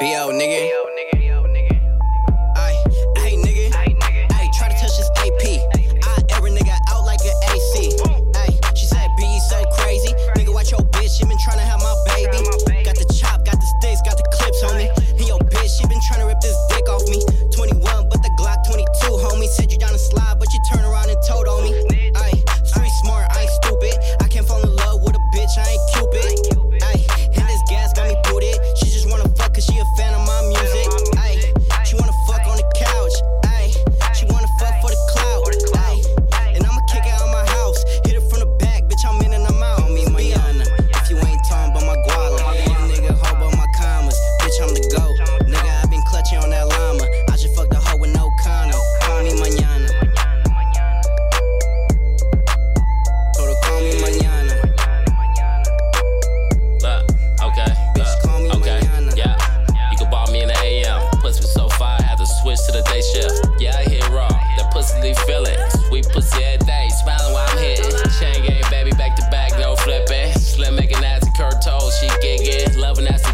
B.O. nigga. B.O. nigga. Nigga. Ay, try to touch this AP. I every nigga out like an AC. Ay, she said, B, so crazy. Nigga, watch your bitch, she been trying have my baby. Got the chop, got the sticks, got the clips on me. And your bitch, she been trying rip this dick off me. 21, but the Glock 22, homie. Said you down the slide, but pussy every day. Smiling while I'm hitting. Chain gang, baby, back to back, no flipping. Slim making ass and curved toes, she giggin'. Loving that's the